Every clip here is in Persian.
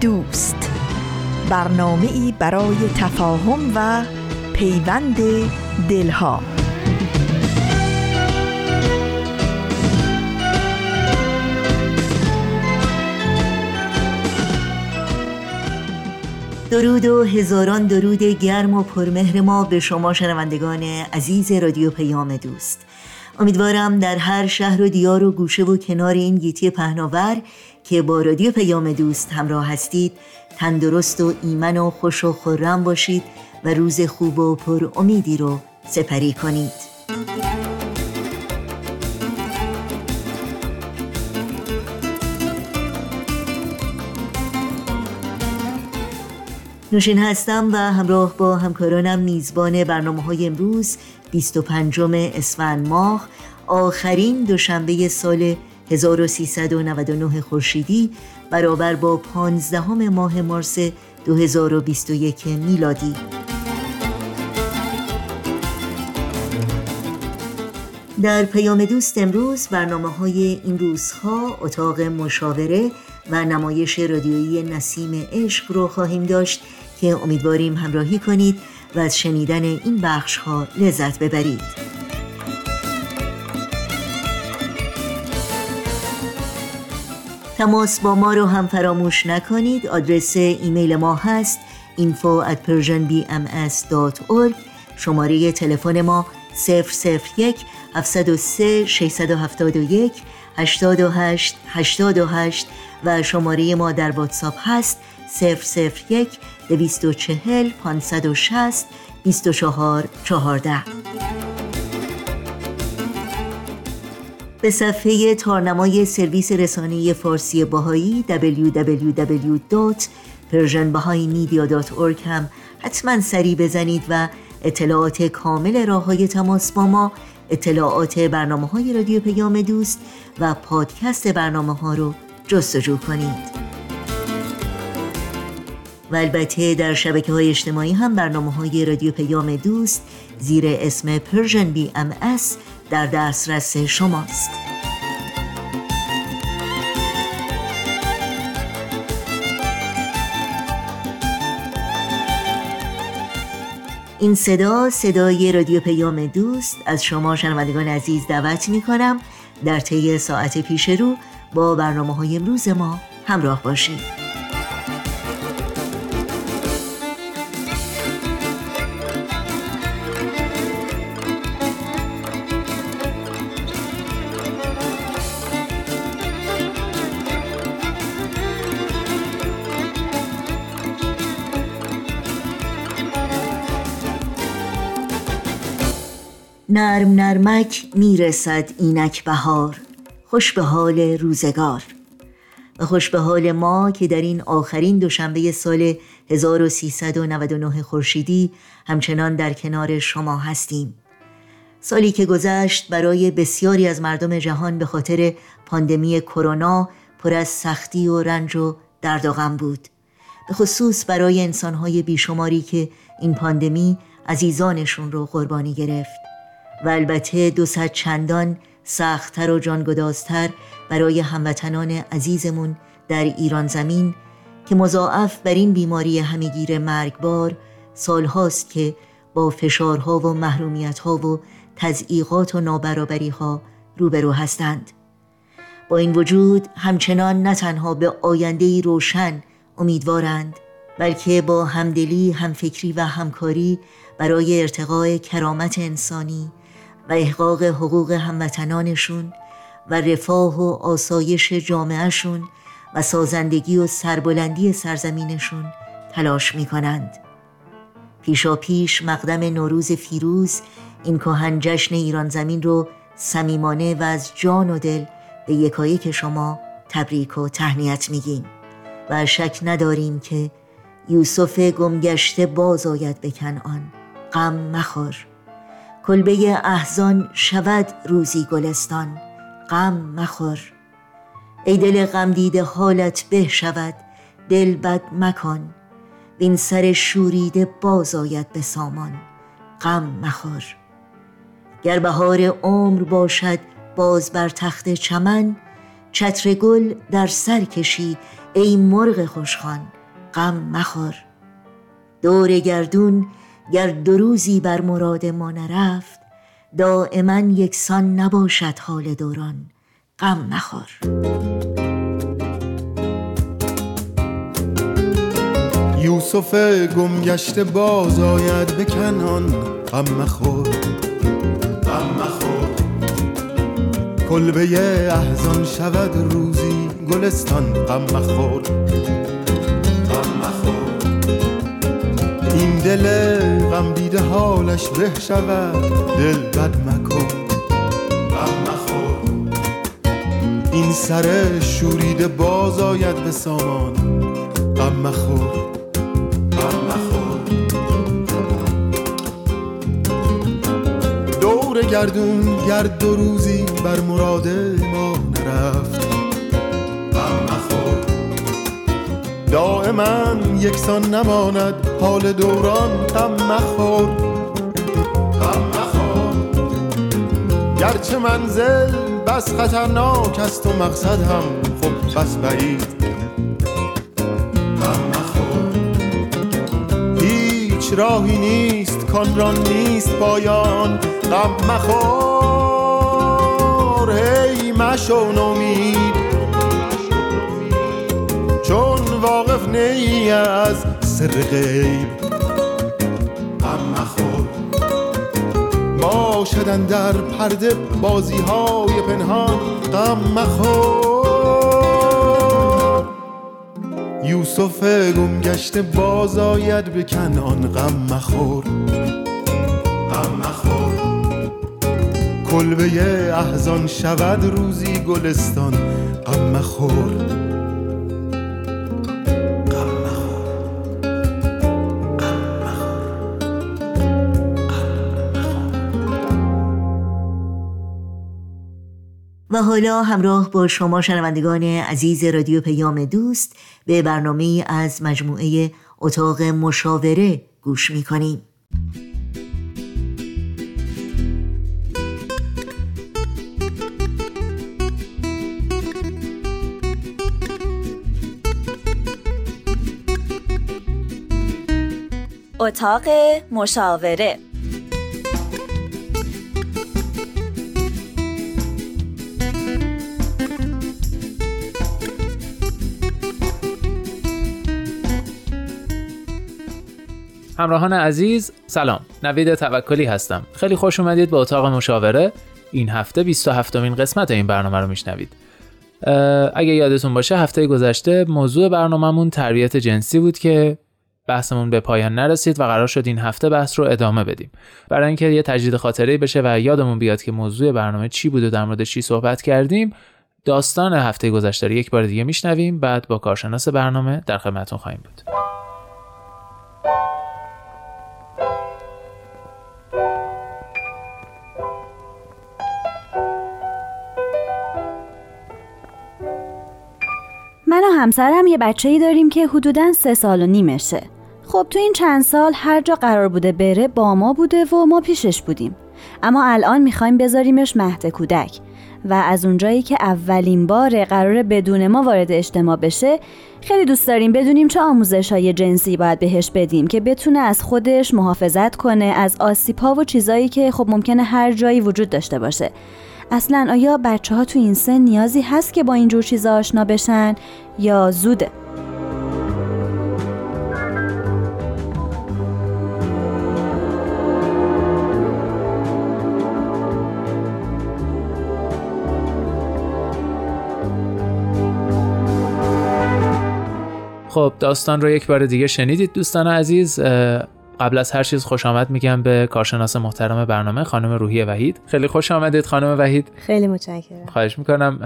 دوست. برنامه ای برای تفاهم و پیوند دلها. درود و هزاران درود گرم و پرمهر ما به شما شنوندگان عزیز رادیو پیام دوست. امیدوارم در هر شهر و دیار و گوشه و کنار این گیتی پهناور که با رادیو پیام دوست همراه هستید تندرست و ایمن و خوش و خورم باشید و روز خوب و پر امیدی رو سپری کنید. نوشین هستم و همراه با همکارانم میزبان برنامه های امروز 25 اسفند ماه آخرین دوشنبه سال 1399 خورشیدی برابر با 15 ماه مارس 2021 میلادی. در پیام دوست امروز برنامه های این روزها اتاق مشاوره و نمایش رادیویی نسیم عشق رو خواهیم داشت که امیدواریم همراهی کنید و از شنیدن این بخش ها لذت ببرید. تماس با ما رو هم فراموش نکنید. آدرس ایمیل ما هست info at persianbms.org شماره تلفن ما 001 703 671 828 828 و شماره ما در واتساپ هست 001 240 560 24 14 به صفحه تارنمای سرویس رسانه فارسی باهایی www.persianbahaimedia.org هم حتما سری بزنید و اطلاعات کامل راه های تماس با ما اطلاعات برنامه های رادیو پیام دوست و پادکست برنامه ها رو جستجو کنید. و البته در شبکه های اجتماعی هم برنامه های رادیو پیام دوست زیر اسم بی ام در دسترس شماست. این صدا صدای رادیو پیام دوست. از شما شنوندگان عزیز دعوت می کنم در طی ساعت پیش رو با برنامه های امروز ما همراه باشید. نرم نرمک می‌رسد اینک بهار. خوش به حال روزگار. و خوش به حال ما که در این آخرین دوشنبه سال 1399 خورشیدی همچنان در کنار شما هستیم. سالی که گذشت برای بسیاری از مردم جهان به خاطر پاندمی کرونا پر از سختی و رنج و درد و غم بود. به خصوص برای انسانهای بیشماری که این پاندمی عزیزانشون رو قربانی گرفت. و البته دو صد چندان سختتر و جانگدازتر برای هموطنان عزیزمون در ایران زمین که مضاعف بر این بیماری همیگیر مرگبار سالهاست که با فشارها و محرومیتها و تضعیقات و نابرابری ها روبرو هستند. با این وجود همچنان نه تنها به آینده روشن امیدوارند بلکه با همدلی، همفکری و همکاری برای ارتقای کرامت انسانی و احقاق حقوق هموطنانشون و رفاه و آسایش جامعهشون و سازندگی و سربلندی سرزمینشون تلاش می کنند پیشا پیش مقدم نوروز فیروز این کهن جشن ایران زمین رو صمیمانه و از جان و دل به یکایک شما تبریک و تهنیت میگیم و شک نداریم که یوسف گمگشته باز آید به کنعان. غم مخور. کلبه احزان شود روزی گلستان غم مخور. ای دل غم دیده حالت به شود دل بد مکن. وین سر شوریده باز آید به سامان غم مخور. گر بهار عمر باشد باز بر تخت چمن چتر گل در سر کشی ای مرغ خوشخوان غم مخور. دور گردون گر دو روزی بر مراد ما نرفت دائما یکسان نباشد حال دوران. غم مخور. یوسف گمگشته باز آید به کنان. غم مخور. غم مخور. کلبه احزان شود روزی گلستان. غم مخور. این دل غم دیده حالش به شود دل بد مکن. غم مخور. این سر شوریده باز آید به سامان. غم مخور. غم مخور. دور گردون گرد دو روزی بر مراد ما نرفت. دائما یکسان نماند حال دوران غم مخور. غم مخور. گرچه منزل بس خطرناک است و مقصد هم خب بس بعید. غم مخور. هیچ راهی نیست کان را نیست پایان. غم مخور. هی مشو نومید. واقف نی از سر غیب. غم مخور. باشدن در پرده بازی های پنهان. غم مخور. یوسف گمگشته باز آید به کنان غم مخور. غم مخور. کلبه احزان شود روزی گلستان. غم مخور. حالا همراه با شما شنوندگان عزیز رادیو پیام دوست به برنامه از مجموعه اتاق مشاوره گوش می کنیم. اتاق مشاوره همراهان عزیز سلام. نوید توکلی هستم. خیلی خوش اومدید به اتاق مشاوره. این هفته 27 مین قسمت این برنامه رو میشنوید. اگه یادتون باشه هفته گذشته موضوع برنامهمون تربیت جنسی بود که بحثمون به پایان نرسید و قرار شد این هفته بحث رو ادامه بدیم. برای اینکه یه تجدید خاطره بشه و یادمون بیاد که موضوع برنامه چی بود و در مورد چی صحبت کردیم داستان هفته گذشته رو یک بار دیگه میشنویم. بعد با کارشناس برنامه در خدمتتون خواهیم بود. من و همسرم یه بچه ای داریم که حدودا سه سال و نیمشه. خب تو این چند سال هر جا قرار بوده بره با ما بوده و ما پیشش بودیم. اما الان می‌خوایم بذاریمش مهد کودک. و از اونجایی که اولین بار قرار بدون ما وارد اجتماع بشه خیلی دوست داریم بدونیم چه آموزش های جنسی باید بهش بدیم که بتونه از خودش محافظت کنه از آسیپا و چیزایی که خب ممکنه هر جایی وجود داشته باشه. اصلا آیا بچه ها تو این سن نیازی هست که با اینجور چیزا آشنا بشن یا زوده؟ خب داستان رو یک بار دیگه شنیدید دوستان عزیز قبل از هر چیز خوش آمد میگم به کارشناس محترم برنامه خانم روحی وحید. خیلی خوش آمدید خانم وحید. خیلی متشکرم. خواهش می‌کنم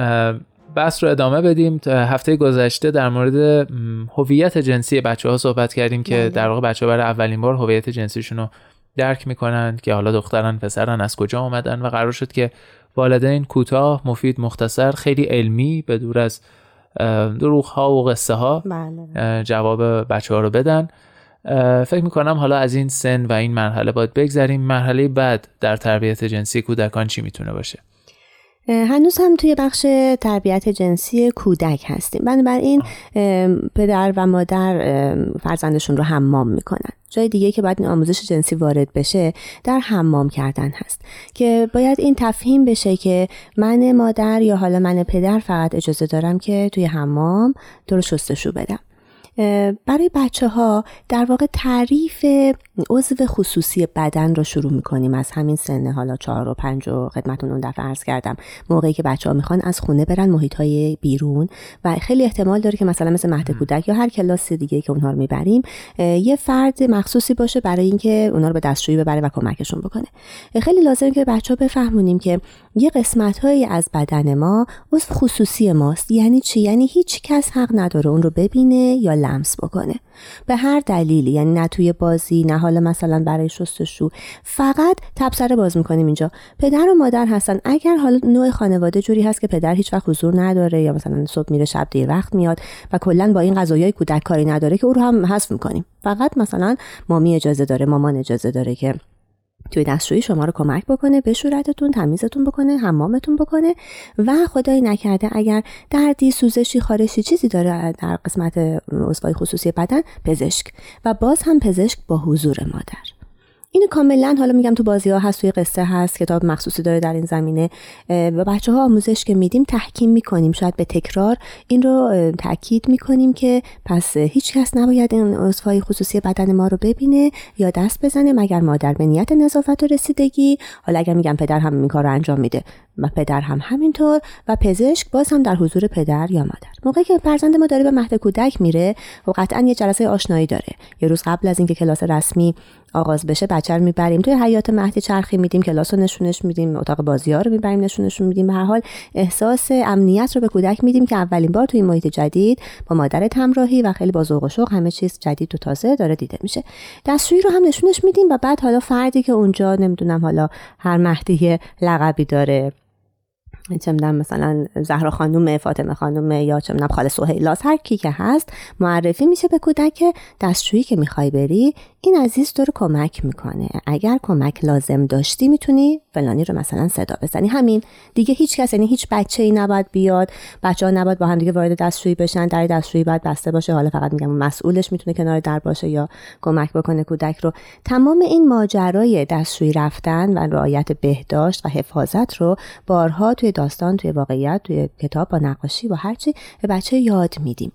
بحث رو ادامه بدیم. هفته گذشته در مورد هویت جنسی بچه ها صحبت کردیم که در واقع بچه ها برای اولین بار هویت جنسیشون رو درک می‌کنند که حالا دختران پسرن از کجا آمدن و قرار شد که والدین کوتاه مفید مختصر خیلی علمی به دور از دروغ ها و قصه ها بله. جواب بچه ها رو بدن. فکر می‌کنم حالا از این سن و این مرحله باید بگذریم. مرحله بعد در تربیت جنسی کودکان چی می‌تونه باشه؟ هنوز هم توی بخش تربیت جنسی کودک هستیم. بنابراین پدر و مادر فرزندشون رو حمام می‌کنن. جای دیگه که باید این آموزش جنسی وارد بشه در حمام کردن هست. که باید این تفهیم بشه که من مادر یا حالا من پدر فقط اجازه دارم که توی حمام تو رو شستشو بدم. برای بچه ها در واقع تعریف عضو خصوصی بدن رو شروع می‌کنیم. از همین سن حالا چهار و پنج و خدمتون اون دفعه عرض کردم. موقعی که بچه ها می‌خوان از خونه برن محیط های بیرون و خیلی احتمال داره که مثلا مثل مهد کودک یا هر کلاس دیگه که اونها رو می‌بریم یه فرد مخصوصی باشه برای اینکه اونها رو به دستشویی ببره و کمکشون بکنه. خیلی لازمه که بچه ها بفهمونیم که یه قسمت هایی از بدن ما عضو خصوصی ماست. یعنی چی؟ یعنی هیچ کس حق نداره اون رو ببینه یا لمس بکنه. به هر دلیلی یعنی نه توی بازی نه حالا مثلا برای شستشو فقط تبصره باز می‌کنیم اینجا. پدر و مادر هستن. اگر حالا نوع خانواده جوری هست که پدر هیچ وقت حضور نداره یا مثلا صبح میره شب دیر وقت میاد و کلا با این قضایای کودک کاری نداره که او رو هم حذف می‌کنیم. فقط مثلا مامی اجازه داره مامان اجازه داره که توی دستشویی شما رو کمک بکنه به صورتتون تمیزتون بکنه حمامتون بکنه و خدایی نکرده اگر دردی سوزشی خارشی چیزی داره در قسمت عضوای خصوصی بدن پزشک. و باز هم پزشک با حضور مادر. اینو کاملا حالا میگم تو بازی ها هست توی قصه هست کتاب مخصوصی داره در این زمینه و بچه ها آموزش که میدیم تحکیم می‌کنیم. شاید به تکرار این رو تاکید می‌کنیم که پس هیچ کس نباید این عضوهای خصوصی بدن ما رو ببینه یا دست بزنه مگر مادر به نیت نظافت و رسیدگی. حالا اگر میگم پدر هم این کار رو انجام میده و پدر هم همینطور و پزشک باز هم در حضور پدر یا مادر. موقعی که فرزند ما داره به مهد کودک میره و قطعا یه جلسه آشنایی داره. یه روز قبل از اینکه کلاس رسمی آغاز بشه بچه رو می‌بریم. توی حیات مهد چرخی میدیم کلاس رو نشونش میدیم اتاق بازی ها رو می‌بریم نشونشون میدیم. به هر حال احساس امنیت رو به کودک میدیم که اولین بار توی محیط جدید با مادر همراهی و خیلی با ذوق و شوق همه چیز جدید و تازه داره دیده میشه. دستشویی رو هم نشونش میدیم و بعد حالا فردی که اونجا نمی‌دونم حالا هر مهدی لقبی داره. چه مثلا زهرا خانم فاطمه خانم یا چه می‌دونم خاله سهیلاس هر کی که هست معرفی میشه به کودک دستشویی که می‌خوای بری. این عزیز تو رو کمک می‌کنه. اگر کمک لازم داشتی می‌تونی فلانی رو مثلا صدا بزنی. همین. دیگه هیچ کس یعنی هیچ بچه ای نباید بیاد. بچه ها نباید با هم دیگه وارد دستشویی بشن در دستشویی باید بسته باشه. حالا فقط میگم مسئولش می‌تونه کنار در باشه یا کمک بکنه کودک رو. تمام این ماجرای دستشویی رفتن و رعایت بهداشت و حفاظت رو بارها توی داستان توی واقعیت توی کتاب با نقاشی و هرچی به بچه یاد میدیم.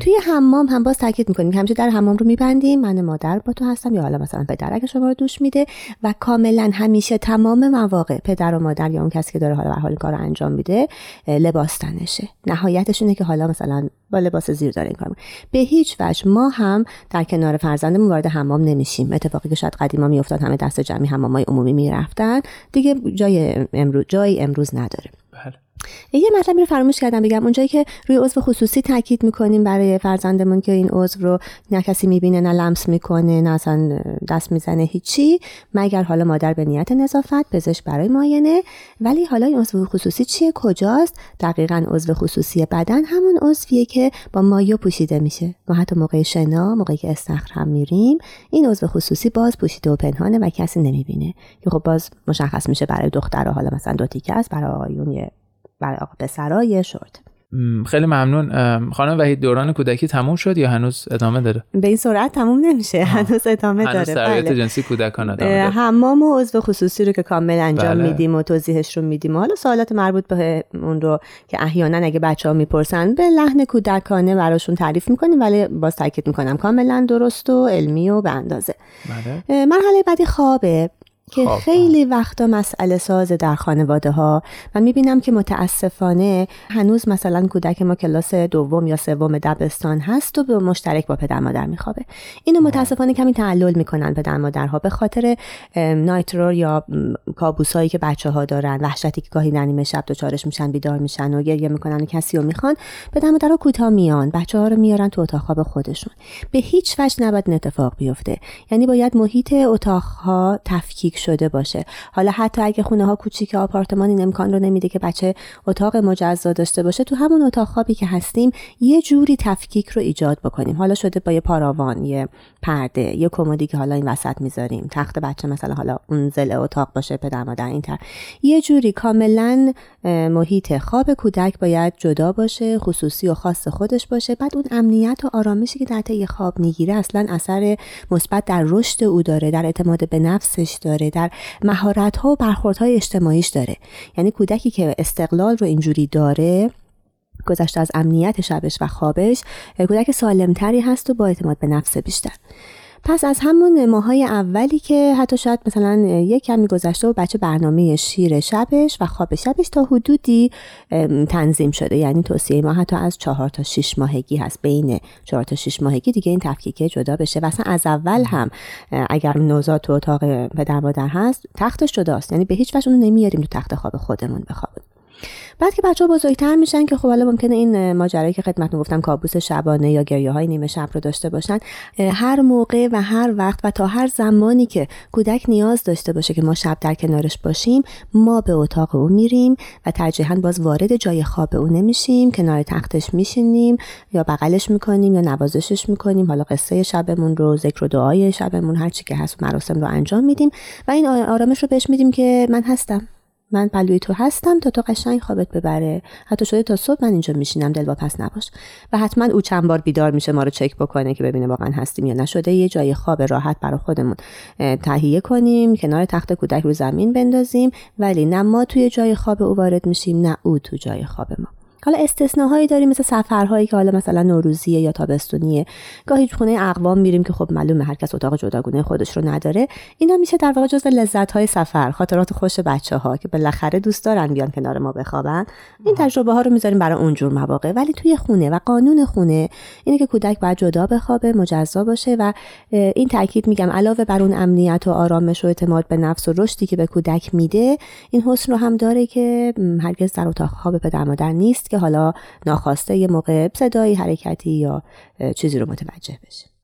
توی حمام هم باز تاکید می‌کنیم همیشه در حمام رو میبندیم. من مادر با تو هستم یا حالا مثلا پدر اگه شما رو دوش میده و کاملا همیشه تمام مواقع پدر و مادر یا اون کسی که داره حالا به حال کار رو انجام میده لباس تنشه نهایتش اینه که حالا مثلا با لباس زیر داره این کار به هیچ وجه ما هم در کنار فرزندمون وارد حمام نمیشیم. اتفاقی که شاید قدیما میافتاد همه دست جمعی حمامای عمومی می‌رفتن. دیگه جای امروز جای امروز نداره. یه مطلبی رو فراموش کردم بگم اونجایی که روی عضو خصوصی تاکید می‌کنیم برای فرزندمون که این عضو رو نه کسی می‌بینه نه لمس می‌کنه نه اصلا دست می‌زنه هیچی مگر حالا مادر به نیت نظافت پزشک برای معاینه. ولی حالا این عضو خصوصی چیه؟ کجاست؟ دقیقا عضو خصوصی بدن همون عضویه که با مایو پوشیده میشه. ما حتی موقع شنا موقعی که استخر هم میریم این عضو خصوصی باز پوشیده و پنهانه و کسی نمی‌بینه. که خب باز مشخص میشه برای دخترها حالا مثلا دو تیکه است برای آقایون برای آقا پسرای شورت خیلی ممنون. خانم وحید دوران کودکی تموم شد یا هنوز ادامه داره؟ به این سرعت تموم نمیشه. هنوز ادامه هنوز داره. تربیت بله. جنسی کودکان ادامه داره. حمام و عضو خصوصی رو که کامل انجام بله. میدیم و توضیحش رو میدیم. حالا سوالات مربوط به اون رو که احیانا اگه بچه ها می‌پرسن به لحن کودکانه براشون تعریف می‌کنیم ولی باز تاکید می‌کنم کاملا درست و علمی و به اندازه. بله. مرحله بعدی خوابه. که خب. خیلی وقتا مسئله ساز در خانواده ها و می‌بینم که متاسفانه هنوز مثلا کودک ما کلاس دوم یا سوم دبستان هست و به مشترک با پدر مادر میخوابه. اینو متاسفانه کمی تعلل می‌کنن پدر مادرها به خاطر نایترور یا کابوسایی که بچه ها دارن وحشتی که گاهی نیمه شب دچارش میشن بیدار میشن و گریه می‌کنن و کسی رو می‌خوان پدر مادرها کوتاه میان بچه ها رو میارن تو اتاق خواب خودشون. به هیچ وجه نباید این اتفاق بیفته. یعنی باید محیط اتاق ها تفکیک شده باشه. حالا حتی اگه خونه ها کوچیک آپارتمان این امکان رو نمیده که بچه اتاق مجزا داشته باشه تو همون اتاق خوابی که هستیم یه جوری تفکیک رو ایجاد بکنیم. حالا شده با یه پاراوان یه پرده یه کمدی که حالا این وسط می‌ذاریم. تخت بچه مثلا حالا اون زل اتاق باشه پدر مادر این تر یه جوری کاملا محیط خواب کودک باید جدا باشه خصوصی و خاص خودش باشه. بعد اون امنیت و آرامشی که در طی خواب می‌گیره اصلا اثر مثبت در رشد او داره در اعتماد به نفسش داره. در مهارت ها و برخوردهای اجتماعیش داره. یعنی کودکی که استقلال رو اینجوری داره گذشته از امنیت شبش و خوابش کودک سالمتری هست و با اعتماد به نفس بیشتر. پس از همون ماهای اولی که حتی شاید مثلا یک کمی گذشته و بچه برنامه شیر شبش و خواب شبش تا حدودی تنظیم شده. یعنی توصیه ما حتی از چهار تا شش ماهگی هست. بین چهار تا شش ماهگی دیگه این تفکیکه جدا بشه. و اصلا از اول هم اگر نوزاد تو اتاق پدر مادر هست تختش جداست یعنی به هیچ وجه اونو نمیاریم تو تخت خواب خودمون بخوابیم بعد که بچه ها بزرگتر میشن که خب حالا ممکنه این ماجرایی که خدمت گفتم کابوس شبانه یا گریه های نیمه شب رو داشته باشن هر موقع و هر وقت و تا هر زمانی که کودک نیاز داشته باشه که ما شب در کنارش باشیم ما به اتاق او میریم و ترجیحاً باز وارد جای خواب او نمیشیم کنار تختش میشینیم یا بغلش می‌کنیم یا نوازشش می‌کنیم. حالا قصه شبمون رو ذکر و دعای شبمون هر چی که هست مراسم رو انجام میدیم و این آرامش رو بهش میدیم که من هستم. من پلوی تو هستم تا تو قشنگ خوابت ببره. حتی شده تا صبح من اینجا میشینم دل پس نباش. و حتما او چند بار بیدار میشه ما رو چک بکنه که ببینه واقعا هستیم یا نشده. یه جای خواب راحت برای خودمون تهیه کنیم کنار تخت کودک رو زمین بندازیم. ولی نه ما توی جای خواب او وارد میشیم نه او تو جای خواب ما. حالا استثناهایی داریم مثل سفرهایی که حالا مثلا نوروزیه یا تابستونیه. گاهی خونه اقوام میریم که خب معلومه هر کس اتاق جداگونه خودش رو نداره. اینا میشه در واقع جزو لذت های سفر خاطرات خوش بچه ها که بالاخره دوست دارن بیان کنار ما بخوابن. این تجربه ها رو می‌ذاریم برای اونجور مواقع. ولی توی خونه و قانون خونه اینه که کودک باید جدا بخوابه مجزا باشه و این تاکید میگم علاوه بر اون امنیت و آرامش و اعتماد به نفس و رشدی که به کودک میده این حسن رو هم داره که هرگز در اتاق خواب پدر مادر نیست. که حالا ناخواسته یه موقع صدایی حرکتی یا چیزی رو متوجه بشه.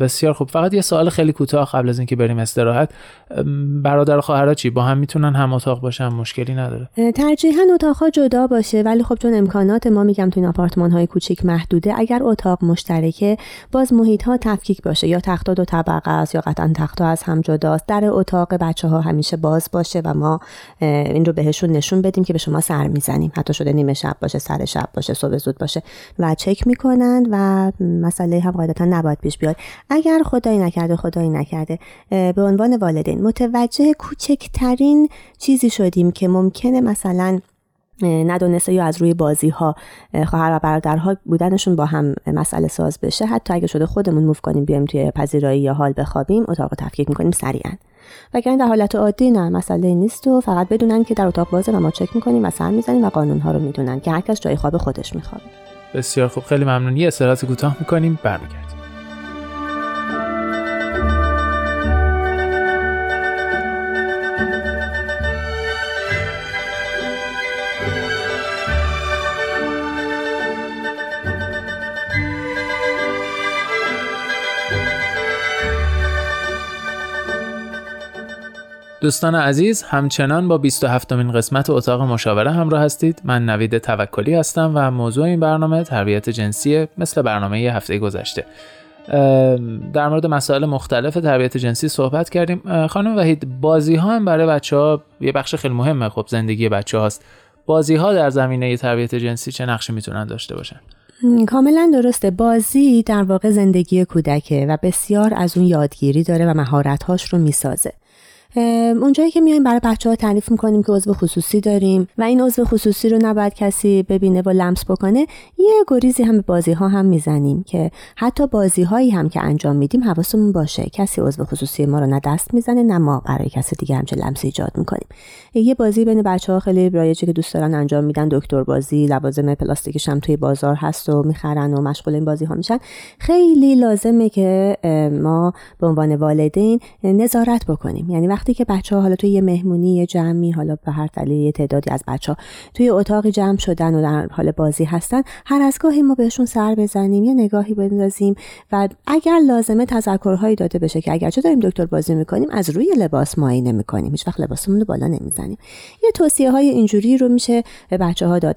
بسیار خوب. فقط یه سوال خیلی کوتاه قبل از اینکه بریم استراحت. برادر خواهرها چی؟ با هم می‌تونن هم اتاق باشن؟ مشکلی نداره. ترجیحا اتاقها جدا باشه ولی خب چون امکانات ما میگم تو این آپارتمان های کوچیک محدوده اگر اتاق مشترکه باز محیط ها تفکیک باشه. یا تخت دو طبقه است یا قطعا تخت از هم جداست. در اتاق بچه ها همیشه باز باشه و ما این رو بهشون نشون بدیم که به شما سر می‌زنیم. حتی شده نیمه شب باشه سر شب باشه صبح زود باشه. و چک می‌کنن و مسئله هم قاعدتا نباید پیش بیاد. اگر خدایی نکرده خدایی نکرده. به عنوان والدین. متوجه کوچکترین چیزی شدیم که ممکنه مثلا ندونسته یا از روی بازی ها خواهر و برادرها بودنشون با هم مسئله ساز بشه. حتی اگه شده خودمون موف کنیم بیایم توی پذیرایی یا حال بخوابیم اتاق تفکیک می‌کنیم سریعا. وگرنه در حالت عادی نه مسئله نیست و فقط بدونن که در اتاق بازه و ما چک می‌کنیم و سر می‌زنیم و قانون ها رو می‌دونن که هر کس جای خواب خودش میخوابه. بسیار خوب خیلی ممنون. یه استراحت کوتاه می‌کنیم. برمیگردیم. دوستان عزیز همچنان با 27 مین قسمت اتاق مشاوره همراه هستید. من نوید توکلی هستم و موضوع این برنامه تربیت جنسی مثل برنامه یه هفته گذشته. در مورد مسائل مختلف تربیت جنسی صحبت کردیم. خانم وحید بازی ها هم برای بچه ها یه بخش خیلی مهمه. خب زندگی بچه هاست بازی ها در زمینه تربیت جنسی چه نقشی می‌تونن داشته باشن؟ کاملا درسته. بازی در واقع زندگی کودکه و بسیار از اون یادگیری داره و مهارتهاش رو می‌سازه. اونجایی که میایم برای بچه ها تعریف می‌کنیم که عضو خصوصی داریم و این عضو خصوصی رو نباید کسی ببینه و لمس بکنه یه گریزی هم به بازی ها هم می‌زنیم که حتی بازی هایی هم که انجام میدیم حواسمون باشه. کسی عضو خصوصی ما رو نه دست می‌زنه نه ما برای کسی دیگه همچه لمسی ایجاد می‌کنیم. یه بازی بین بچه ها خیلی رایجه که دوست دارن انجام میدن دکتر بازی لوازم پلاستیکش هم توی بازار هست و می‌خرن و مشغول این بازی ها میشن. خیلی لازمه که ما به عنوان والدین نظارت بکنیم. یعنی وقتی که بچه ها حالا توی یه مهمونی یه جمعی حالا به هر دلیل تعدادی از بچه ها توی اتاقی جمع شدن و در حال بازی هستن هر از گاهی ما بهشون سر بزنیم یا نگاهی بندازیم و اگر لازمه تذکرهایی داده بشه که اگرچه داریم دکتر بازی می‌کنیم از روی لباس معاینه می‌کنیم. هیچ وقت لباسمون رو بالا نمی‌زنیم. یه توصیه های اینجوری رو میشه به بچه ها داد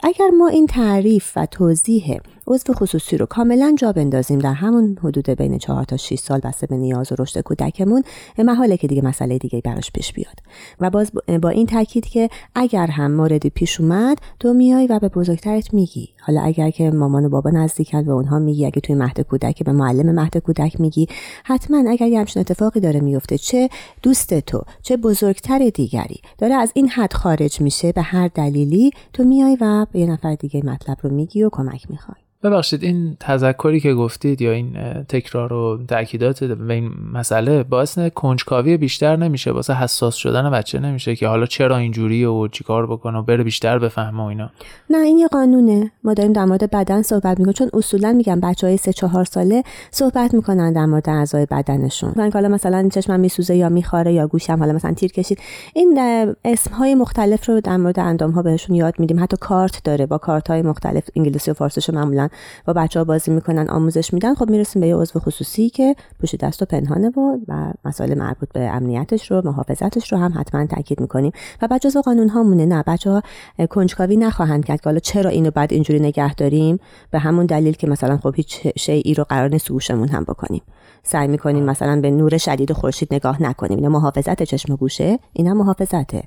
اگر ما این تعریف و توضیح عضو خصوصی رو کاملا جا بندازیم. در همون حدود بین 4 تا 6 سال بسته به نیاز و رشد کودکمون محاله که دیگه مسئله دیگه براش پیش بیاد. و باز با این تاکید که اگر هم موردی پیش اومد تو میای و به بزرگترت میگی. حالا اگر که مامان و بابا نزدیکن و اونها میگی اگه توی مهد کودک به معلم مهد کودک میگی حتما اگر یه همچین اتفاقی داره میفته چه دوست تو چه بزرگتر دیگری داره از این حد خارج میشه به هر دلیلی تو میای و به یه نفر دیگه مطلب رو میگی و کمک می‌خوای. ببخشید این تذکری که گفتید یا این تکرار و تاکیدات به این مسئله باعث کنجکاوی بیشتر نمیشه واسه حساس شدن بچه نمیشه که حالا چرا اینجوریه و چیکار بکنه و بره بیشتر بفهمه و اینا. نه این یه قانونه. ما داریم در مورد بدن صحبت می‌کنیم. چون اصولا میگم بچه های سه چهار ساله صحبت می‌کنن در مورد اعضای بدنشون. من حالا مثلا چشمم میسوزه یا میخاره یا گوشم حالا مثلا تیر کشید این اسم های مختلف رو در مورد اندام ها بهشون یاد میدیم. حتی کارت داره. با کارت های مختلف انگلیسی و فارسیشو معمولا با بچه ها بازی می‌کنن آموزش میدن. خب می‌رسیم به یه عضو خصوصی که پشت دست و پنهانه و و مسائل مربوط به امنیتش رو محافظتش رو هم حتما تاکید می‌کنیم. و بچه قانون ها مونه نه بچه ها کنجکاوی نخواهند کرد که حالا چرا اینو بعد اینجوری نگه داریم به همون دلیل که مثلا خب هیچ شیعی رو قرار نیست گوشمون هم بکنیم. سعی می‌کنیم مثلا به نور شدید خورشید نگاه نکنیم. اینا محافظت چشم گوشه اینا محافظته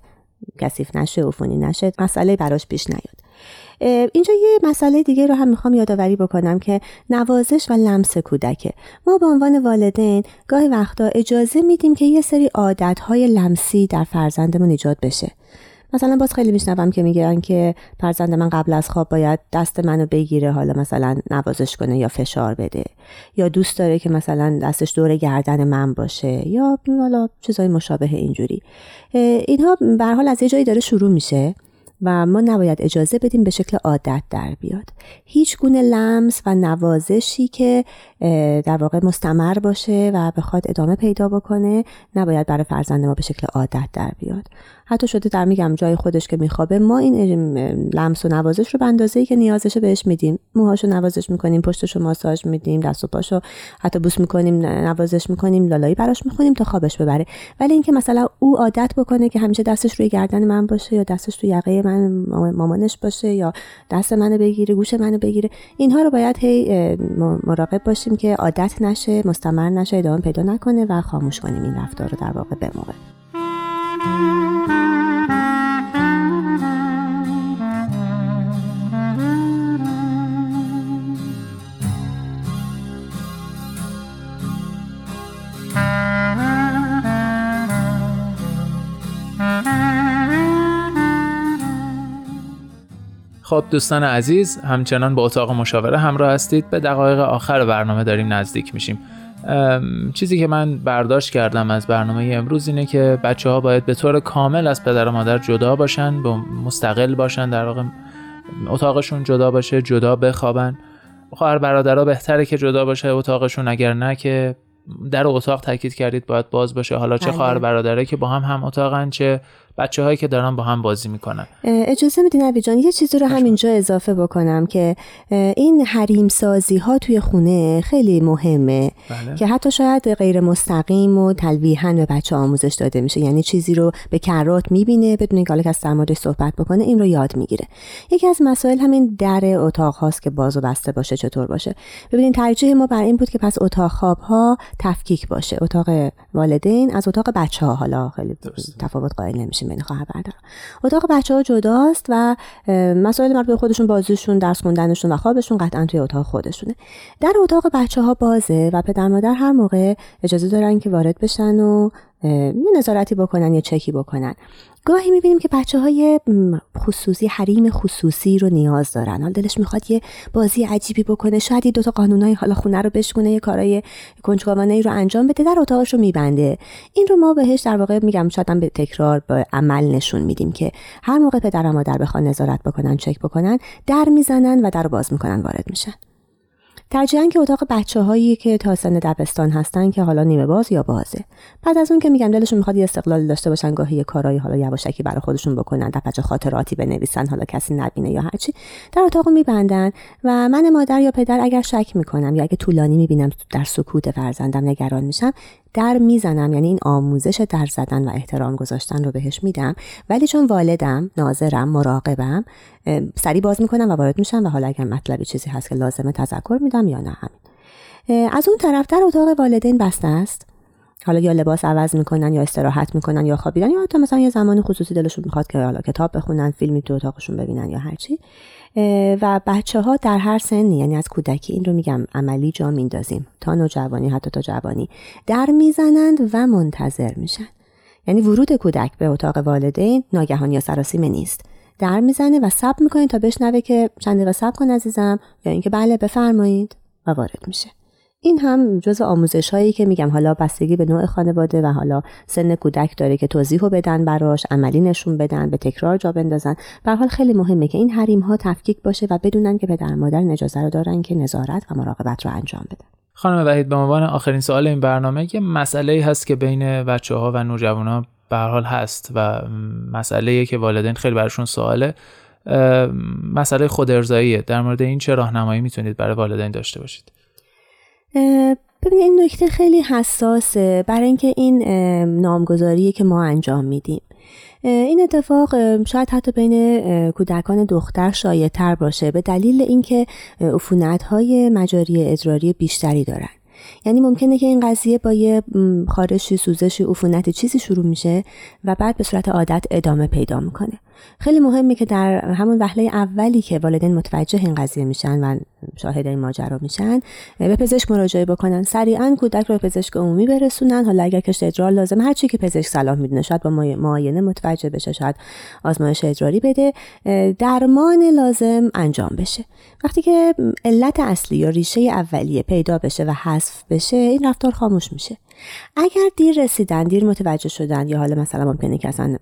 کثیف نشه عفونی نشه مسئله براش پیش نیاد. اینجا یه مسئله دیگه رو هم می‌خوام یادآوری بکنم که نوازش و لمس کودکه. ما به عنوان والدین گاهی وقتا اجازه میدیم که یه سری عادتهای لمسی در فرزندمون ایجاد بشه. مثلا باز خیلی میشنوم که میگن که فرزند من قبل از خواب باید دست منو بگیره حالا مثلا نوازش کنه یا فشار بده. یا دوست داره که مثلا دستش دور گردن من باشه یا حالا چیزای مشابه اینجوری. اینها به حال از یه جایی داره شروع میشه و ما نباید اجازه بدیم به شکل عادت در بیاد. هیچ گونه لمس و نوازشی که در واقع مستمر باشه و بخواد ادامه پیدا بکنه نباید برای فرزند ما به شکل عادت در بیاد. حتی شده در میگم جای خودش که میخوابه ما این لمس و نوازش رو به اندازه ای که نیازش بهش میدیم. موهاشو نوازش می‌کنیم پشتشو ماساژ میدیم دست و پاشو حتی بوس می‌کنیم نوازش می‌کنیم لالایی براش می‌خونیم تا خوابش ببره. ولی اینکه مثلا او عادت بکنه که همیشه دستش روی گردن من باشه یا دستش توی یقه من مامانش باشه یا دست منو بگیره گوش منو بگیره اینها رو باید هی مراقب باشیم. که عادت نشه مستمر نشه ادامه پیدا نکنه و خاموش کنیم این رفتار رو در واقع به موقع. خب دوستان عزیز همچنان با اتاق مشاوره همراه هستید. به دقایق آخر برنامه داریم نزدیک میشیم. چیزی که من برداشت کردم از برنامه امروز اینه که بچه ها باید به طور کامل از پدر و مادر جدا باشن با مستقل باشن در واقع اتاقشون جدا باشه جدا بخوابن. خواهر برادرها بهتره که جدا باشه اتاقشون اگر نه که در اتاق تاکید کردید باید باز باشه. حالا چه خواهر بله. برادره که با هم هم اتاقن چه بچه هایی که دارن با هم بازی می‌کنن. اجازه میدین نبی جان یه چیزی رو همینجا اضافه بکنم که این حریم سازی ها توی خونه خیلی مهمه. بله. که حتی شاید غیر مستقیم و تلویحا به بچه آموزش داده میشه. یعنی چیزی رو به کرات می‌بینه بدون اینکه حالا کس در صحبت بکنه این رو یاد می‌گیره. یکی از مسائل همین در اتاق هاست که باز و بسته باشه چطور باشه. ببینید ترجیح ما بر این بود که پس اتاق خواب ها تفکیک باشه. اتاق والدین از اتاق بچه ها حالا خیلی تفاوت قائل نمیشه. میشیم بین خواهر برادر اتاق بچه ها جداست و مسائل مربوط به خودشون بازیشون درس خوندنشون و خوابشون قطعا توی اتاق خودشونه. در اتاق بچه ها بازه و پدر مادر هر موقع اجازه دارن که وارد بشن و یه نظارتی بکنن یا چکی بکنن. گاهی می‌بینیم که بچه های خصوصی حریم خصوصی رو نیاز دارن. حال دلش می‌خواد یه بازی عجیبی بکنه. شاید یه دوتا قانونای حالا خونه رو بشکنه یه کارای کنجکاوانه رو انجام بده در اتاقش رو میبنده. این رو ما بهش در واقع میگم شاید به تکرار به عمل نشون میدیم که هر موقع پدر و مادر بخوان نظارت بکنن چک بکنن در می‌زنن و در باز می‌کنن وارد میشن. ترجیحاً که اتاق بچه هایی که تا سن دبستان هستن که حالا نیمه باز یا بازه. بعد از اون که میگم دلشون می‌خواد یه استقلال داشته باشن گاهی یه کارایی حالا یواشکی برای خودشون بکنن در بچه خاطراتی بنویسن حالا کسی نبینه یا هرچی در اتاق میبندن و من مادر یا پدر اگر شک می‌کنم یا اگه طولانی می‌بینم در سکوت فرزندم نگران میشم در می‌زنم یعنی این آموزش در زدن و احترام گذاشتن رو بهش میدم. ولی چون والدم ناظرم مراقبم سری باز می‌کنم و وارد میشم و حالا اگر مطلبی چیزی هست که لازمه تذکر میدم یا نه همین. از اون طرف در اتاق والدین بسته است. حالا یا لباس عوض می‌کنن یا استراحت می‌کنن یا خوابیدن یا حتی مثلا یه زمان خصوصی دلشون می‌خواد که حالا کتاب بخونن فیلمی تو اتاقشون ببینن یا هرچی و بچه ها در هر سنی یعنی از کودکی این رو میگم عملی جا میندازیم. تا نوجوانی حتی تا جوانی در می‌زنند و منتظر میشن. یعنی ورود کودک به اتاق والدین ناگهانی یا سراسیمه نیست. در می‌زنه و سب می‌کنه تا بشنوه که چند دقیقه سب کن عزیزم یا اینکه بله بفرمایید و وارد میشه. این هم جز آموزش هایی که میگم. حالا بستگی به نوع خانواده و حالا سن کودک داره که توضیح رو بدن براش عملی نشون بدن به تکرار جا بندازن. به حال خیلی مهمه که این حریم ها تفکیک باشه و بدونن که پدر مادر اجازه رو دارن که نظارت و مراقبت رو انجام بدن. خانم وحید به عنوان آخرین سوال این برنامه یه مسئله هست که بین بچه ها و نوجوان به حال هست و مسئله که والدین خیلی براشون سواله مسئله خود ارزاییه در مورد این چه راهنمایی می‌تونید برای والدین داشته باشید؟ ببینید این نکته خیلی حساسه برای اینکه این نامگذاریه که ما انجام میدیم. این اتفاق شاید حتی بین کودکان دختر شایع تر باشه به دلیل اینکه عفونت های مجاری ادراری بیشتری دارن. یعنی ممکنه که این قضیه با یه خارشی سوزشی عفونت چیزی شروع میشه و بعد به صورت عادت ادامه پیدا می‌کنه. خیلی مهمه که در همون وهله اولی که والدین متوجه این قضیه میشن و شاهد این ماجرا میشن به پزشک مراجعه بکنن. سریعا کودک رو به پزشک عمومی برسونن. حالا اگر کشت ادرار لازم هر چی که پزشک صلاح می‌دونه شاید با معاینه متوجه بشه شاید آزمایش ادراری بده درمان لازم انجام بشه. وقتی که علت اصلی یا ریشه اولیه پیدا بشه و حذف بشه این رفتار خاموش میشه. اگر دیر رسیدن دیر متوجه شدن یا حالا مثلا ممکنه که اصلا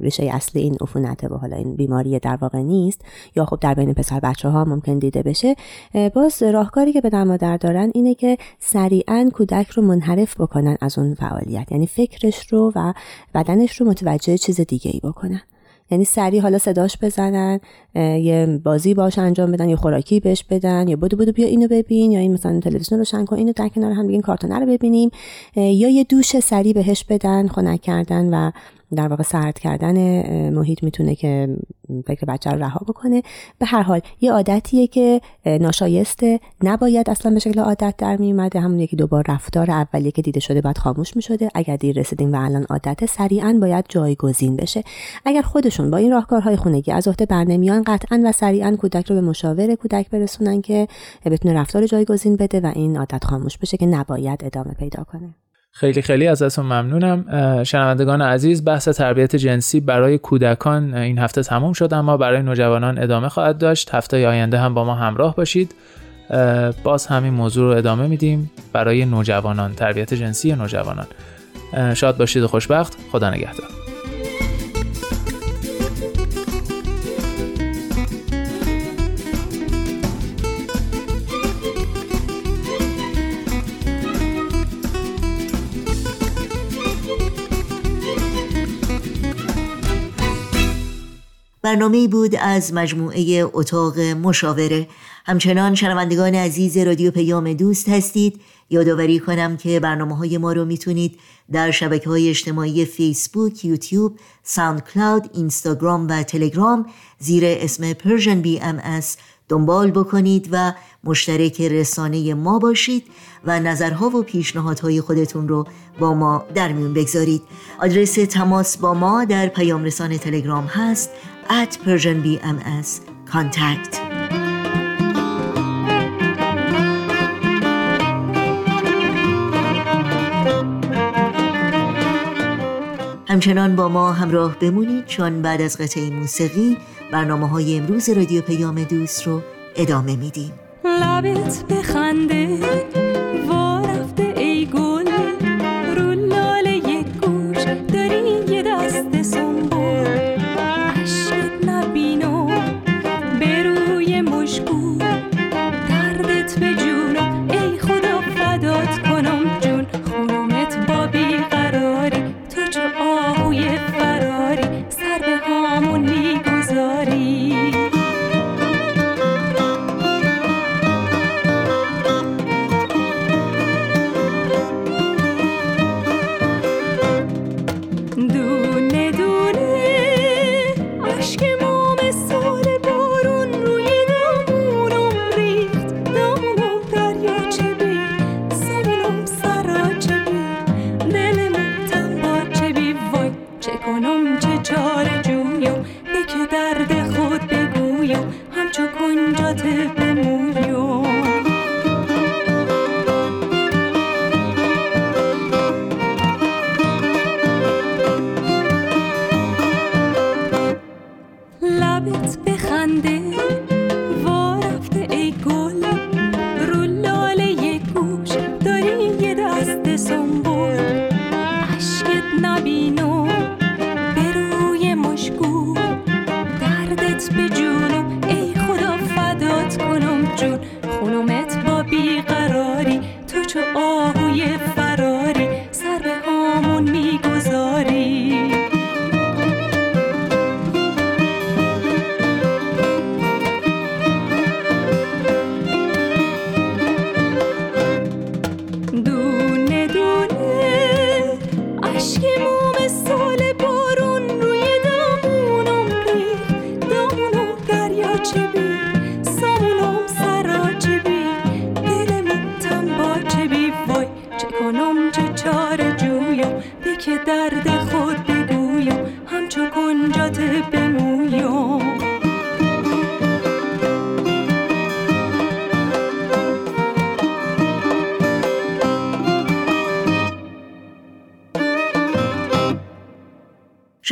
ریشه اصلی این عفونته و حالا این بیماری در واقع نیست یا خب در بین پسر بچه ها ممکن دیده بشه باز راهکاری که به مادر دارن اینه که سریعا کودک رو منحرف بکنن از اون فعالیت. یعنی فکرش رو و بدنش رو متوجه چیز دیگه ای بکنن. یعنی سریع حالا صداش بزنن یه بازی باش انجام بدن یا خوراکی بهش بدن یا بودو بودو بیا اینو ببین یا این مثلا تلویزیون روشن کن اینو در کنار هم بگین کارتونه رو ببینیم. یا یه دوش سریع بهش بدن خنک کردن و در واقع سرد کردن محیط می‌تونه که فکر بچه رو رها بکنه. به هر حال یه عادتیه که ناشایسته نباید اصلا به شکل عادت در میومده همون یکی دوبار رفتار اولیه که دیده شده بعد خاموش می‌شده. اگر دیر رسیدیم و الان عادت سریعا باید جایگزین بشه. اگر خودشون با این راهکارهای خونگی از عهده برنمیان قطعا و سریعا کودک رو به مشاور کودک برسونن که بتونه رفتار جایگزین بده و این عادت خاموش بشه که نباید ادامه پیدا کنه. خیلی خیلی ازتون ممنونم. شنوندگان عزیز بحث تربیت جنسی برای کودکان این هفته تموم شد اما برای نوجوانان ادامه خواهد داشت. هفته آینده هم با ما همراه باشید. باز همین موضوع رو ادامه میدیم. برای نوجوانان تربیت جنسی نوجوانان. شاد باشید و خوشبخت. خدا نگهدار. برنامه بود از مجموعه اتاق مشاوره. همچنان شنوندگان عزیز رادیو پیام دوست هستید. یادآوری کنم که برنامه های ما رو می‌تونید در شبکه های اجتماعی فیسبوک، یوتیوب، ساوند کلاود، اینستاگرام و تلگرام زیر اسم بی ام دنبال بکنید و مشترک رسانه ما باشید و نظرها و پیشنهادهای خودتون رو با ما در میون بگذارید. آدرس تماس با ما در پیام رسان تلگرام هست. At persianbms contact. همچنان با ما همراه بمونید چون بعد از قطعه موسیقی برنامه های امروز رادیو پیام دوست رو ادامه میدیم. لبت بخنده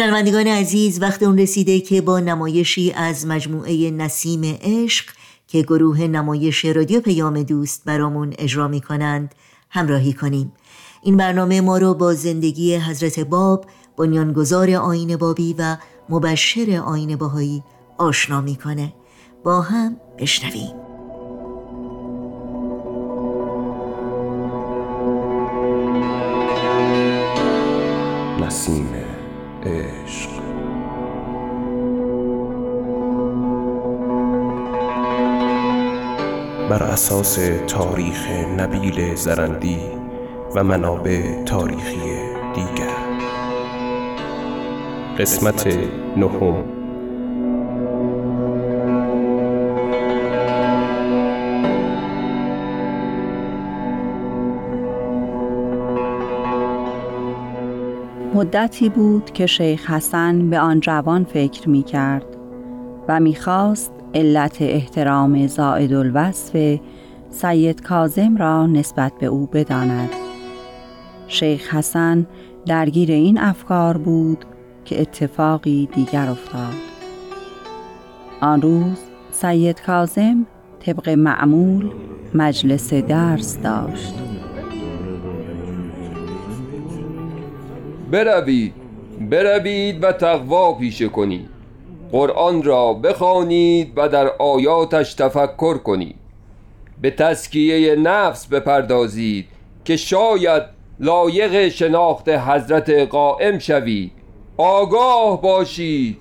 شنوندگان عزیز وقت اون رسیده که با نمایشی از مجموعه نسیم عشق که گروه نمایش رادیو پیام دوست برامون اجرا می کنند همراهی کنیم. این برنامه ما رو با زندگی حضرت باب بنیانگذار آین بابی و مبشر آین باهایی آشنا می‌کنه. با هم بشنویم. نسیم عشق. بر اساس تاریخ نبیل زرندی و منابع تاریخی دیگر. قسمت نهم. مدتی بود که شیخ حسن به آن جوان فکر می کرد و می‌خواست علت احترام زائد الوصف سید کازم را نسبت به او بداند. شیخ حسن درگیر این افکار بود که اتفاقی دیگر افتاد. آن روز سید کازم طبق معمول مجلس درس داشت. بروید بروید و تقوا پیشه کنید قرآن را بخوانید و در آیاتش تفکر کنید. به تسکیه نفس بپردازید که شاید لایق شناخت حضرت قائم شوید. آگاه باشید.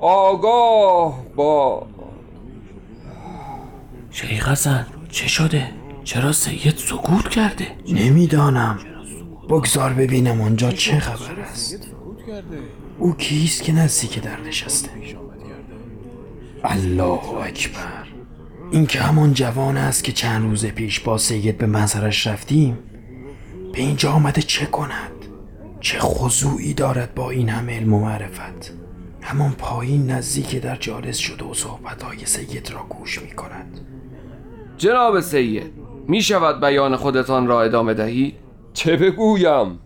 آگاه با شیخ حسن چه شده؟ چرا سید سکوت کرده؟ نمی‌دانم. بگذار ببینم آنجا چه خبر است. او کیست که نزدیک در نشسته؟ الله اکبر. این که همان جوان است که چند روز پیش با سید به منظرش رفتیم به اینجا آمده چه کند؟ چه خضوعی دارد با این همه علم و معرفت؟ همان پایین نزدیک در جالس شده و صحبتهای سید را گوش می کند جناب سید می شود بیان خودتان را ادامه دهید؟ چه بگویم؟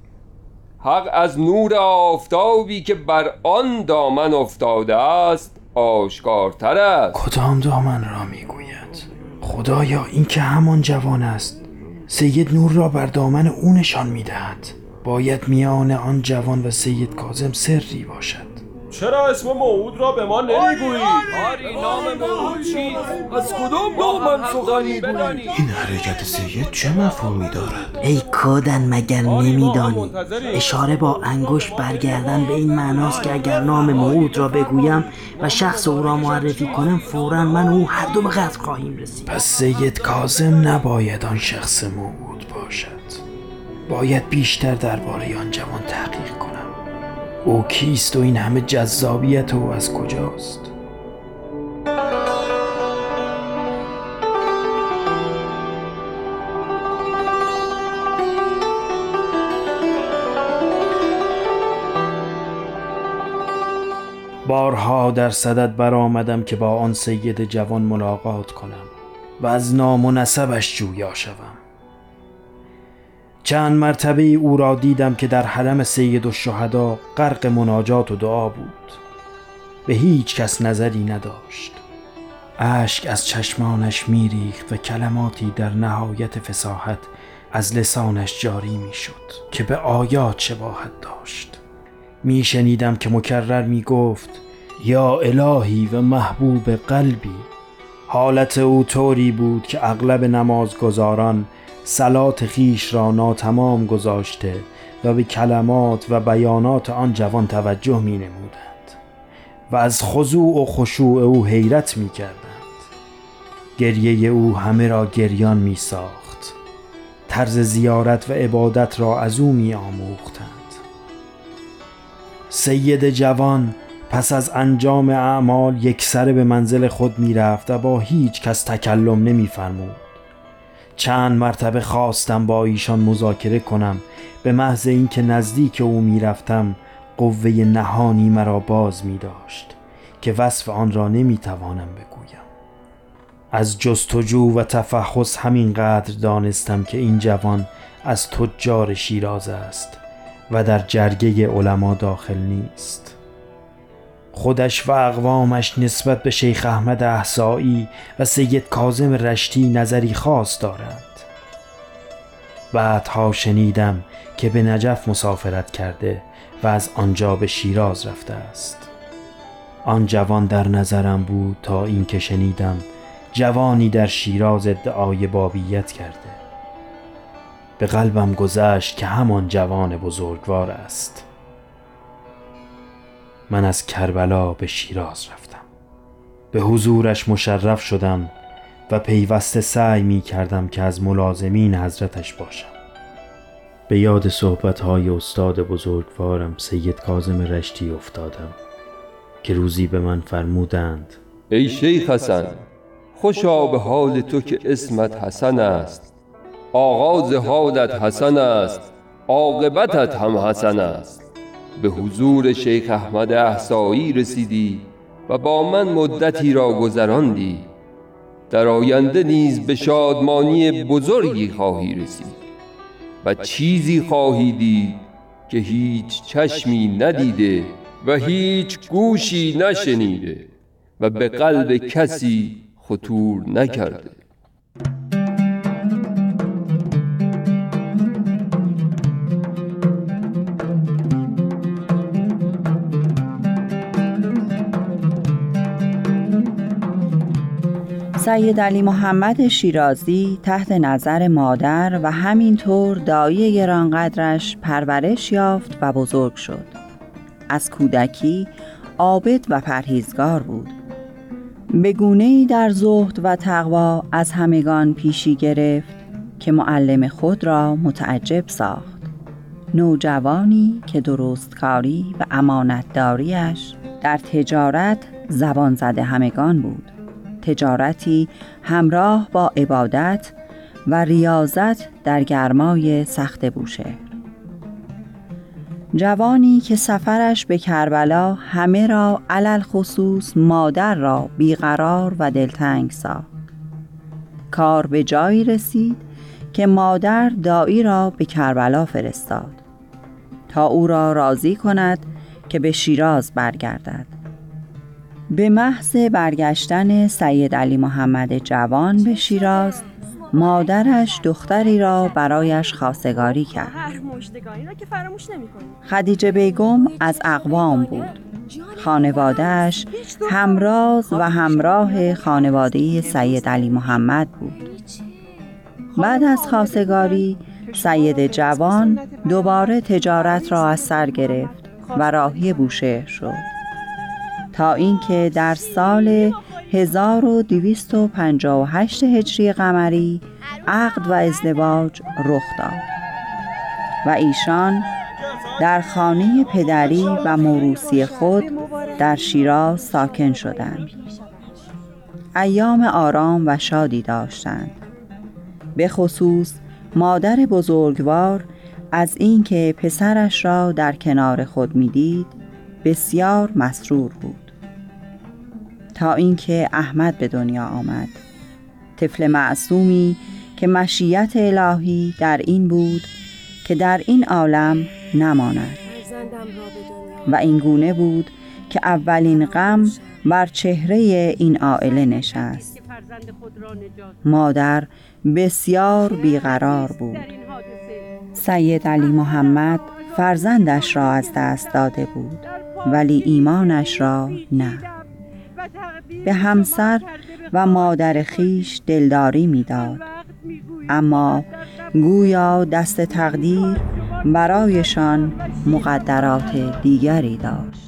حق از نور آفتابی که بر آن دامن افتاده است آشکارتر است. کدام دامن را می‌گوید؟ خدایا این که همان جوان است. سید نور را بر دامن او نشان می‌دهد. باید میان آن جوان و سید کازم سری باشد. چرا اسم موعود را به ما نمی‌گویی؟ آری. نام موعود چیست؟ از کدام دامن سخن می‌گویی؟ این حرکت سید چه مفهومی دارد؟ ای کادن مگر نمیدانی؟ اشاره با انگشت برگردن به این معناست که اگر نام موعود را بگویم و شخص او را معرفی کنم فورا من او هر دو به قتل خواهیم رسید. پس سید کازم نباید آن شخص موعود باشد. باید بیشتر درباره آن جوان تحقیق کنم او کیست و این همه جذابیت او از کجاست؟ بارها در صدد برآمدم که با آن سید جوان ملاقات کنم و از نام و نسبش جویا شوم. چند مرتبه او را دیدم که در حرم سید و شهدا غرق مناجات و دعا بود. به هیچ کس نظری نداشت. اشک از چشمانش میریخت و کلماتی در نهایت فساحت از لسانش جاری می‌شد که به آیات شباهت داشت. میشنیدم که مکرر می‌گفت یا الهی و محبوب قلبی. حالت او طوری بود که اغلب نمازگزاران سلات خیش را ناتمام گذاشته و به کلمات و بیانات آن جوان توجه می نمودند و از خضوع و خشوع او حیرت می کردند. گریه او همه را گریان می ساخت. طرز زیارت و عبادت را از او می آموختند. سید جوان پس از انجام اعمال یک سر به منزل خود می رفت و با هیچ کس تکلم نمی فرمود. چند مرتبه خواستم با ایشان مذاکره کنم به محض اینکه نزدیک او می‌رفتم قوه نهانی مرا باز می داشت که وصف آن را نمی توانم بگویم. از جستجو و تفحص همینقدر دانستم که این جوان از تجار شیراز است و در جرگه علما داخل نیست. خودش و اقوامش نسبت به شیخ احمد احسایی و سید کازم رشتی نظری خاص دارند. بعدها شنیدم که به نجف مسافرت کرده و از آنجا به شیراز رفته است. آن جوان در نظرم بود تا اینکه شنیدم جوانی در شیراز ادعای بابیت کرده. به قلبم گذشت که همان جوان بزرگوار است. من از کربلا به شیراز رفتم. به حضورش مشرف شدم و پیوسته سعی می کردم که از ملازمین حضرتش باشم. به یاد صحبتهای استاد بزرگوارم سید کازم رشتی افتادم که روزی به من فرمودند ای شیخ حسن خوشا به حال تو که اسمت حسن است. آغاز حالت حسن است عاقبتت هم حسن است. به حضور شیخ احمد احسایی رسیدی و با من مدتی را گذراندی. در آینده نیز به شادمانی بزرگی خواهی رسید و چیزی خواهی دید که هیچ چشمی ندیده و هیچ گوشی نشنیده و به قلب کسی خطور نکرده. سید علی محمد شیرازی تحت نظر مادر و همینطور دایی گرانقدرش پرورش یافت و بزرگ شد. از کودکی عابد و پرهیزگار بود. به گونه‌ای در زهد و تقوا از همگان پیشی گرفت که معلم خود را متعجب ساخت. نوجوانی که درستکاری و امانتداریش در تجارت زبان زده همگان بود. تجارتی همراه با عبادت و ریاضت در گرمای سخت بوشهر جوانی که سفرش به کربلا همه را علل خصوص مادر را بیقرار و دلتنگ ساخت. کار به جایی رسید که مادر دایی را به کربلا فرستاد تا او را راضی کند که به شیراز برگردد. به محض برگشتن سید علی محمد جوان به شیراز مادرش دختری را برایش خواستگاری کرد. خدیجه بیگم از اقوام بود. خانوادهش همراز و همراه خانواده سید علی محمد بود. بعد از خواستگاری سید جوان دوباره تجارت را از سر گرفت و راهی بوشهر شد. تا اینکه در سال 1258 هجری قمری عقد و ازدواج رخ داد و ایشان در خانه پدری و موروسی خود در شیراز ساکن شدند. ایام آرام و شادی داشتند. به خصوص مادر بزرگوار از اینکه پسرش را در کنار خود می‌دید بسیار مسرور بود. تا اینکه احمد به دنیا آمد. طفل معصومی که مشیت الهی در این بود که در این عالم نماند. و این گونه بود که اولین غم بر چهره این عائله نشست. مادر بسیار بیقرار بود. سید علی محمد فرزندش را از دست داده بود ولی ایمانش را نه. به همسر و مادر خیش دلداری می‌داد. اما گویا دست تقدیر برایشان مقدرات دیگری داشت.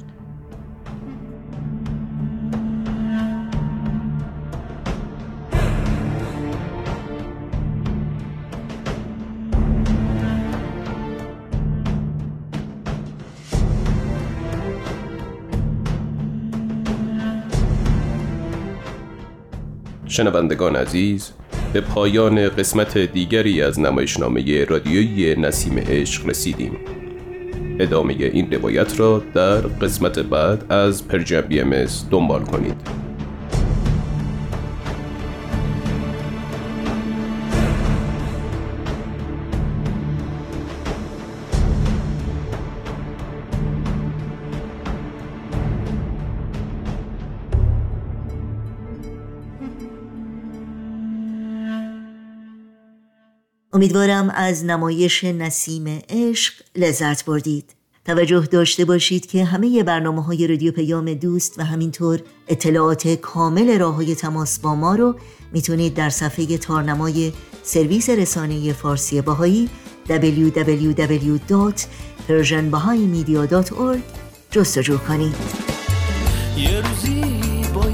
شنوندگان عزیز به پایان قسمت دیگری از نمایشنامه رادیویی نسیم عشق رسیدیم. ادامه این روایت را در قسمت بعد از پرژن بی دنبال کنید. امیدوارم از نمایش نسیم عشق لذت بردید. توجه داشته باشید که همه برنامه های رادیو پیام دوست و همینطور اطلاعات کامل راه های تماس با ما رو می‌تونید در صفحه تارنمای سرویس رسانه فارسی باهایی www.persianbahaimedia.org جستجو کنید. یه روزی با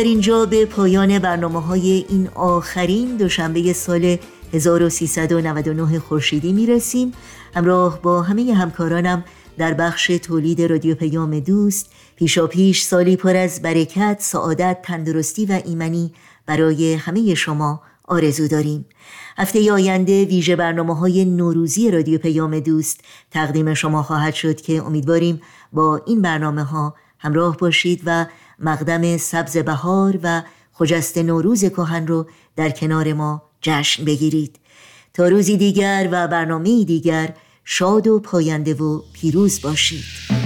در اینجا به پایان برنامه های این آخرین دوشنبه سال 1399 خورشیدی می رسیم همراه با همه همکارانم در بخش تولید رادیو پیام دوست پیشا پیش سالی پر از برکت، سعادت، تندرستی و ایمنی برای همه شما آرزو داریم. هفته آینده ویژه برنامه های نوروزی رادیو پیام دوست تقدیم شما خواهد شد که امیدواریم با این برنامه ها همراه باشید و مقدم سبز بهار و خجست نوروز کهن رو در کنار ما جشن بگیرید. تا روزی دیگر و برنامه دیگر شاد و پاینده و پیروز باشید.